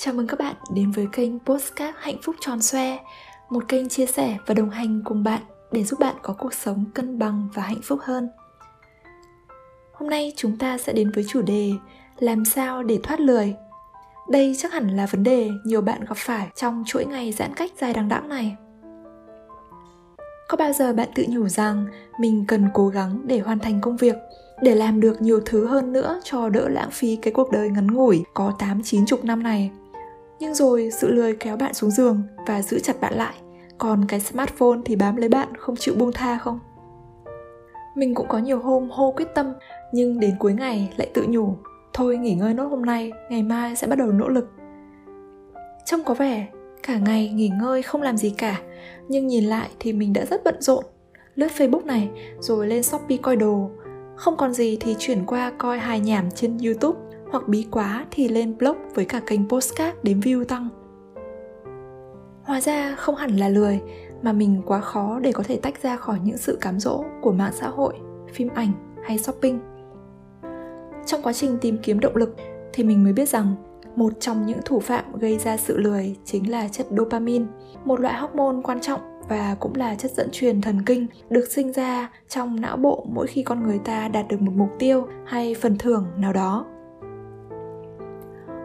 Chào mừng các bạn đến với kênh Postcard Hạnh Phúc Tròn Xoe, Một kênh chia sẻ và đồng hành cùng bạn để giúp bạn có cuộc sống cân bằng và hạnh phúc hơn. Hôm nay chúng ta sẽ đến với chủ đề Làm sao để thoát lười? Đây chắc hẳn là vấn đề nhiều bạn gặp phải trong chuỗi ngày giãn cách dài đằng đẵng này. Có bao giờ bạn tự nhủ rằng mình cần cố gắng để hoàn thành công việc, để làm được nhiều thứ hơn nữa cho đỡ lãng phí cái cuộc đời ngắn ngủi có 8 9 chục năm này. Nhưng rồi sự lười kéo bạn xuống giường và giữ chặt bạn lại, còn cái smartphone thì bám lấy bạn không chịu buông tha không? Mình cũng có nhiều hôm hô quyết tâm nhưng đến cuối ngày lại tự nhủ thôi nghỉ ngơi nốt hôm nay, ngày mai sẽ bắt đầu nỗ lực. Trông có vẻ cả ngày nghỉ ngơi không làm gì cả, nhưng nhìn lại thì mình đã rất bận rộn. Lướt Facebook này, rồi lên Shopee coi đồ, không còn gì thì chuyển qua coi hài nhảm trên YouTube hoặc bí quá thì lên blog với cả kênh postcard đến view tăng. Hóa ra không hẳn là lười mà mình quá khó để có thể tách ra khỏi những sự cám dỗ của mạng xã hội, phim ảnh hay shopping. Trong quá trình tìm kiếm động lực thì mình mới biết rằng một trong những thủ phạm gây ra sự lười chính là chất dopamine, một loại hormone quan trọng và cũng là chất dẫn truyền thần kinh được sinh ra trong não bộ mỗi khi con người ta đạt được một mục tiêu hay phần thưởng nào đó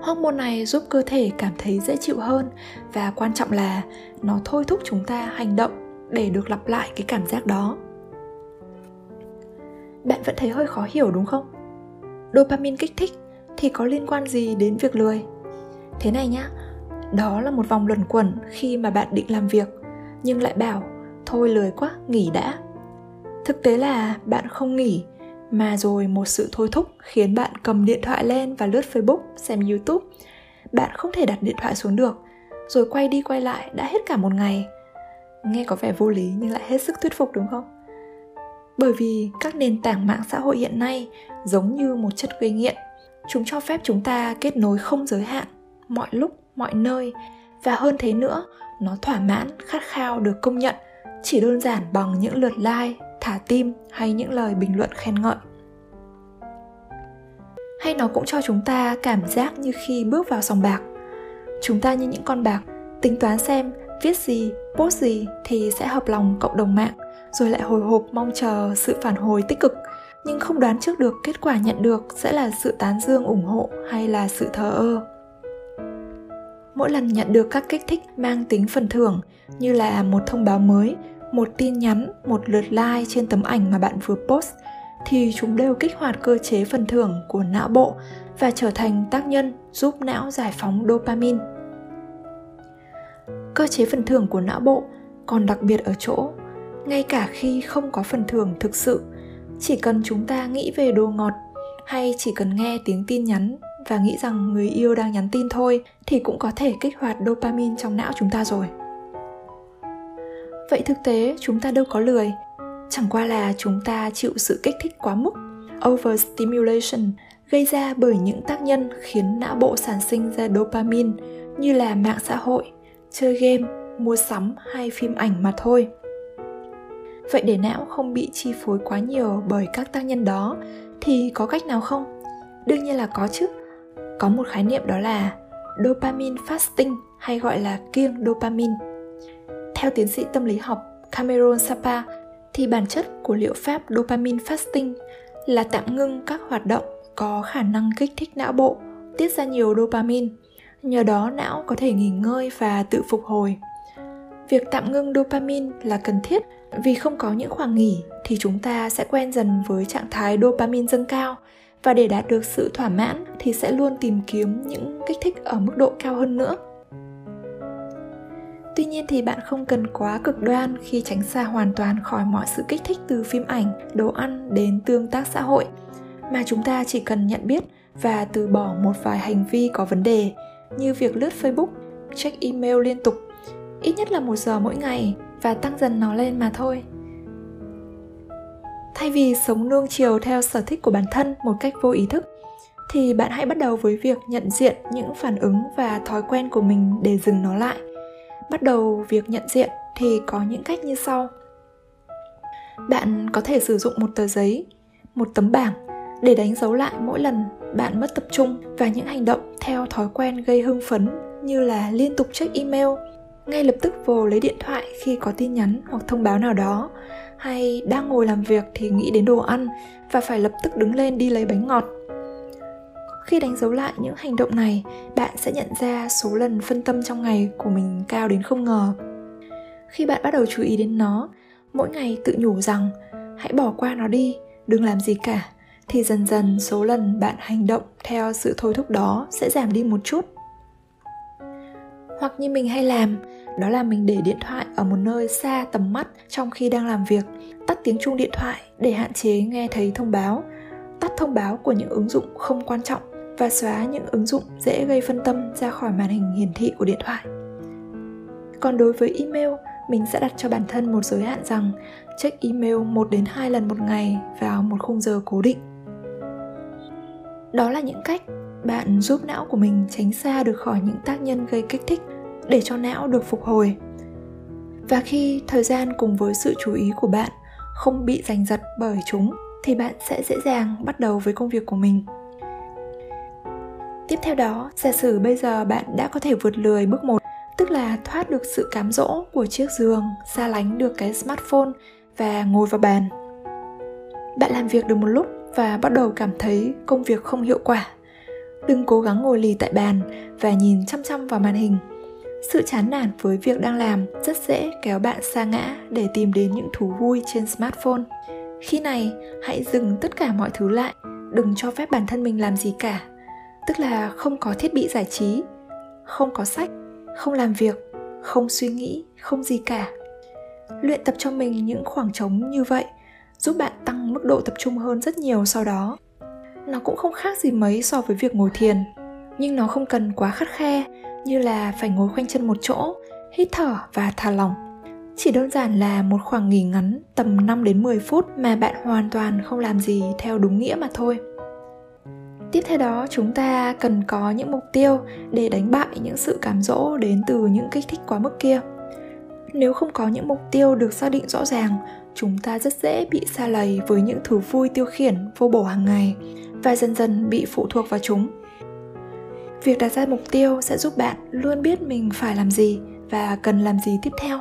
hormone này giúp cơ thể cảm thấy dễ chịu hơn và quan trọng là nó thôi thúc chúng ta hành động để được lặp lại cái cảm giác đó. Bạn vẫn thấy hơi khó hiểu đúng không? Dopamine kích thích thì có liên quan gì đến việc lười? Thế này nhá, đó là một vòng luẩn quẩn khi mà bạn định làm việc, nhưng lại bảo, thôi lười quá, nghỉ đã. Thực tế là bạn không nghỉ mà rồi một sự thôi thúc khiến bạn cầm điện thoại lên và lướt facebook, xem youtube. Bạn không thể đặt điện thoại xuống được. Rồi quay đi quay lại đã hết cả một ngày. Nghe có vẻ vô lý nhưng lại hết sức thuyết phục đúng không? Bởi vì các nền tảng mạng xã hội hiện nay giống như một chất gây nghiện. Chúng cho phép chúng ta kết nối không giới hạn, mọi lúc, mọi nơi. Và hơn thế nữa, nó thỏa mãn, khát khao được công nhận, chỉ đơn giản bằng những lượt like thả tim hay những lời bình luận khen ngợi. Hay nó cũng cho chúng ta cảm giác như khi bước vào sòng bạc. Chúng ta như những con bạc, tính toán xem viết gì, post gì thì sẽ hợp lòng cộng đồng mạng, rồi lại hồi hộp mong chờ sự phản hồi tích cực. Nhưng không đoán trước được kết quả nhận được sẽ là sự tán dương ủng hộ hay là sự thờ ơ. Mỗi lần nhận được các kích thích mang tính phần thưởng, như là một thông báo mới một tin nhắn, một lượt like trên tấm ảnh mà bạn vừa post thì chúng đều kích hoạt cơ chế phần thưởng của não bộ và trở thành tác nhân giúp não giải phóng dopamine. Cơ chế phần thưởng của não bộ còn đặc biệt ở chỗ, ngay cả khi không có phần thưởng thực sự, chỉ cần chúng ta nghĩ về đồ ngọt hay chỉ cần nghe tiếng tin nhắn và nghĩ rằng người yêu đang nhắn tin thôi thì cũng có thể kích hoạt dopamine trong não chúng ta rồi vậy thực tế, chúng ta đâu có lười. Chẳng qua là chúng ta chịu sự kích thích quá mức, overstimulation, gây ra bởi những tác nhân khiến não bộ sản sinh ra dopamine, như là mạng xã hội, chơi game, mua sắm hay phim ảnh mà thôi. Vậy để não không bị chi phối quá nhiều bởi các tác nhân đó, thì có cách nào không? Đương nhiên là có chứ. Có một khái niệm đó là dopamine fasting, hay gọi là kiêng dopamine. Theo tiến sĩ tâm lý học Cameron Sapa thì bản chất của liệu pháp dopamine fasting là tạm ngưng các hoạt động có khả năng kích thích não bộ, tiết ra nhiều dopamine. Nhờ đó não có thể nghỉ ngơi và tự phục hồi. Việc tạm ngưng dopamine là cần thiết vì không có những khoảng nghỉ thì chúng ta sẽ quen dần với trạng thái dopamine dâng cao và để đạt được sự thỏa mãn thì sẽ luôn tìm kiếm những kích thích ở mức độ cao hơn nữa tuy nhiên thì bạn không cần quá cực đoan khi tránh xa hoàn toàn khỏi mọi sự kích thích từ phim ảnh, đồ ăn đến tương tác xã hội. Mà chúng ta chỉ cần nhận biết và từ bỏ một vài hành vi có vấn đề, như việc lướt facebook, check email liên tục, ít nhất là một giờ mỗi ngày, và tăng dần nó lên mà thôi. Thay vì sống nuông chiều theo sở thích của bản thân một cách vô ý thức, thì bạn hãy bắt đầu với việc nhận diện những phản ứng và thói quen của mình để dừng nó lại bắt đầu việc nhận diện thì có những cách như sau. Bạn có thể sử dụng một tờ giấy, một tấm bảng để đánh dấu lại mỗi lần bạn mất tập trung và những hành động theo thói quen gây hưng phấn như là liên tục check email, ngay lập tức vồ lấy điện thoại khi có tin nhắn hoặc thông báo nào đó, hay đang ngồi làm việc thì nghĩ đến đồ ăn và phải lập tức đứng lên đi lấy bánh ngọt khi đánh dấu lại những hành động này, bạn sẽ nhận ra số lần phân tâm trong ngày của mình cao đến không ngờ. Khi bạn bắt đầu chú ý đến nó, mỗi ngày tự nhủ rằng, hãy bỏ qua nó đi, đừng làm gì cả, thì dần dần số lần bạn hành động theo sự thôi thúc đó sẽ giảm đi một chút. Hoặc như mình hay làm, đó là mình để điện thoại ở một nơi xa tầm mắt trong khi đang làm việc, tắt tiếng chuông điện thoại để hạn chế nghe thấy thông báo. Tắt thông báo của những ứng dụng không quan trọng và xóa những ứng dụng dễ gây phân tâm ra khỏi màn hình hiển thị của điện thoại còn đối với email, mình sẽ đặt cho bản thân một giới hạn rằng check email 1 đến 2 lần một ngày vào một khung giờ cố định. Đó là những cách bạn giúp não của mình tránh xa được khỏi những tác nhân gây kích thích để cho não được phục hồi. Và khi thời gian cùng với sự chú ý của bạn không bị giành giật bởi chúng, thì bạn sẽ dễ dàng bắt đầu với công việc của mình. Tiếp theo đó, giả sử bây giờ bạn đã có thể vượt lười bước 1 tức là thoát được sự cám dỗ của chiếc giường, xa lánh được cái smartphone và ngồi vào bàn. Bạn làm việc được một lúc và bắt đầu cảm thấy công việc không hiệu quả. Đừng cố gắng ngồi lì tại bàn và nhìn chăm chăm vào màn hình. Sự chán nản với việc đang làm rất dễ kéo bạn xa ngã để tìm đến những thú vui trên smartphone. Khi này, hãy dừng tất cả mọi thứ lại, đừng cho phép bản thân mình làm gì cả. Tức là không có thiết bị giải trí, không có sách, không làm việc không suy nghĩ không gì cả. Luyện tập cho mình những khoảng trống như vậy giúp bạn tăng mức độ tập trung hơn rất nhiều sau đó. Nó cũng không khác gì mấy so với việc ngồi thiền nhưng nó không cần quá khắt khe như là phải ngồi khoanh chân một chỗ hít thở và thả lỏng. Chỉ đơn giản là một khoảng nghỉ ngắn tầm 5 đến 10 phút mà bạn hoàn toàn không làm gì theo đúng nghĩa mà thôi tiếp theo đó chúng ta cần có những mục tiêu để đánh bại những sự cám dỗ đến từ những kích thích quá mức kia. Nếu không có những mục tiêu được xác định rõ ràng chúng ta rất dễ bị xa lầy với những thứ vui tiêu khiển vô bổ hàng ngày và dần dần bị phụ thuộc vào chúng. Việc đặt ra mục tiêu sẽ giúp bạn luôn biết mình phải làm gì và cần làm gì tiếp theo.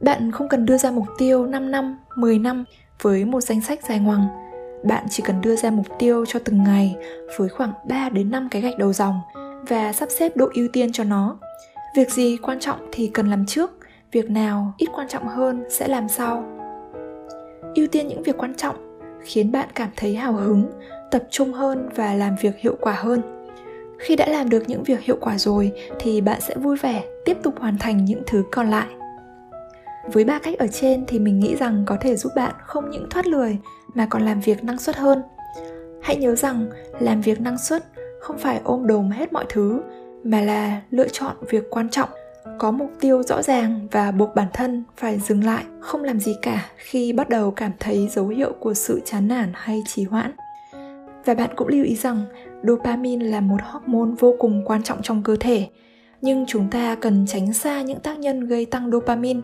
Bạn không cần đưa ra mục tiêu 5 năm, 10 năm với một danh sách dài ngoằng bạn chỉ cần đưa ra mục tiêu cho từng ngày với khoảng 3 đến 5 cái gạch đầu dòng và sắp xếp độ ưu tiên cho nó. Việc gì quan trọng thì cần làm trước, việc nào ít quan trọng hơn sẽ làm sau. Ưu tiên những việc quan trọng khiến bạn cảm thấy hào hứng, tập trung hơn và làm việc hiệu quả hơn. Khi đã làm được những việc hiệu quả rồi thì bạn sẽ vui vẻ tiếp tục hoàn thành những thứ còn lại với ba cách ở trên thì mình nghĩ rằng có thể giúp bạn không những thoát lười mà còn làm việc năng suất hơn. Hãy nhớ rằng làm việc năng suất không phải ôm đồm hết mọi thứ mà là lựa chọn việc quan trọng có mục tiêu rõ ràng và buộc bản thân phải dừng lại không làm gì cả khi bắt đầu cảm thấy dấu hiệu của sự chán nản hay trì hoãn. Và bạn cũng lưu ý rằng dopamine là một hormone vô cùng quan trọng trong cơ thể nhưng chúng ta cần tránh xa những tác nhân gây tăng dopamine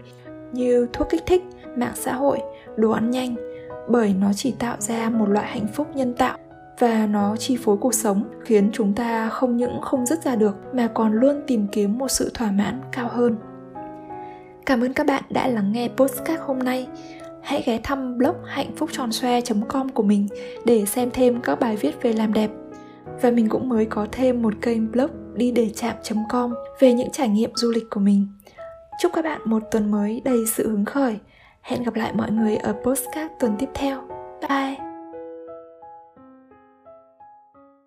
như thuốc kích thích, mạng xã hội, đồ ăn nhanh bởi nó chỉ tạo ra một loại hạnh phúc nhân tạo, và nó chi phối cuộc sống, khiến chúng ta không những không dứt ra được, mà còn luôn tìm kiếm một sự thỏa mãn cao hơn. Cảm ơn các bạn đã lắng nghe postcard hôm nay. Hãy ghé thăm blog hạnh phúc tròn xoe.com của mình để xem thêm các bài viết về làm đẹp. Và mình cũng mới có thêm một kênh blog đi để chạm.com về những trải nghiệm du lịch của mình. Chúc các bạn một tuần mới đầy sự hứng khởi. Hẹn gặp lại mọi người ở postcard tuần tiếp theo. Bye!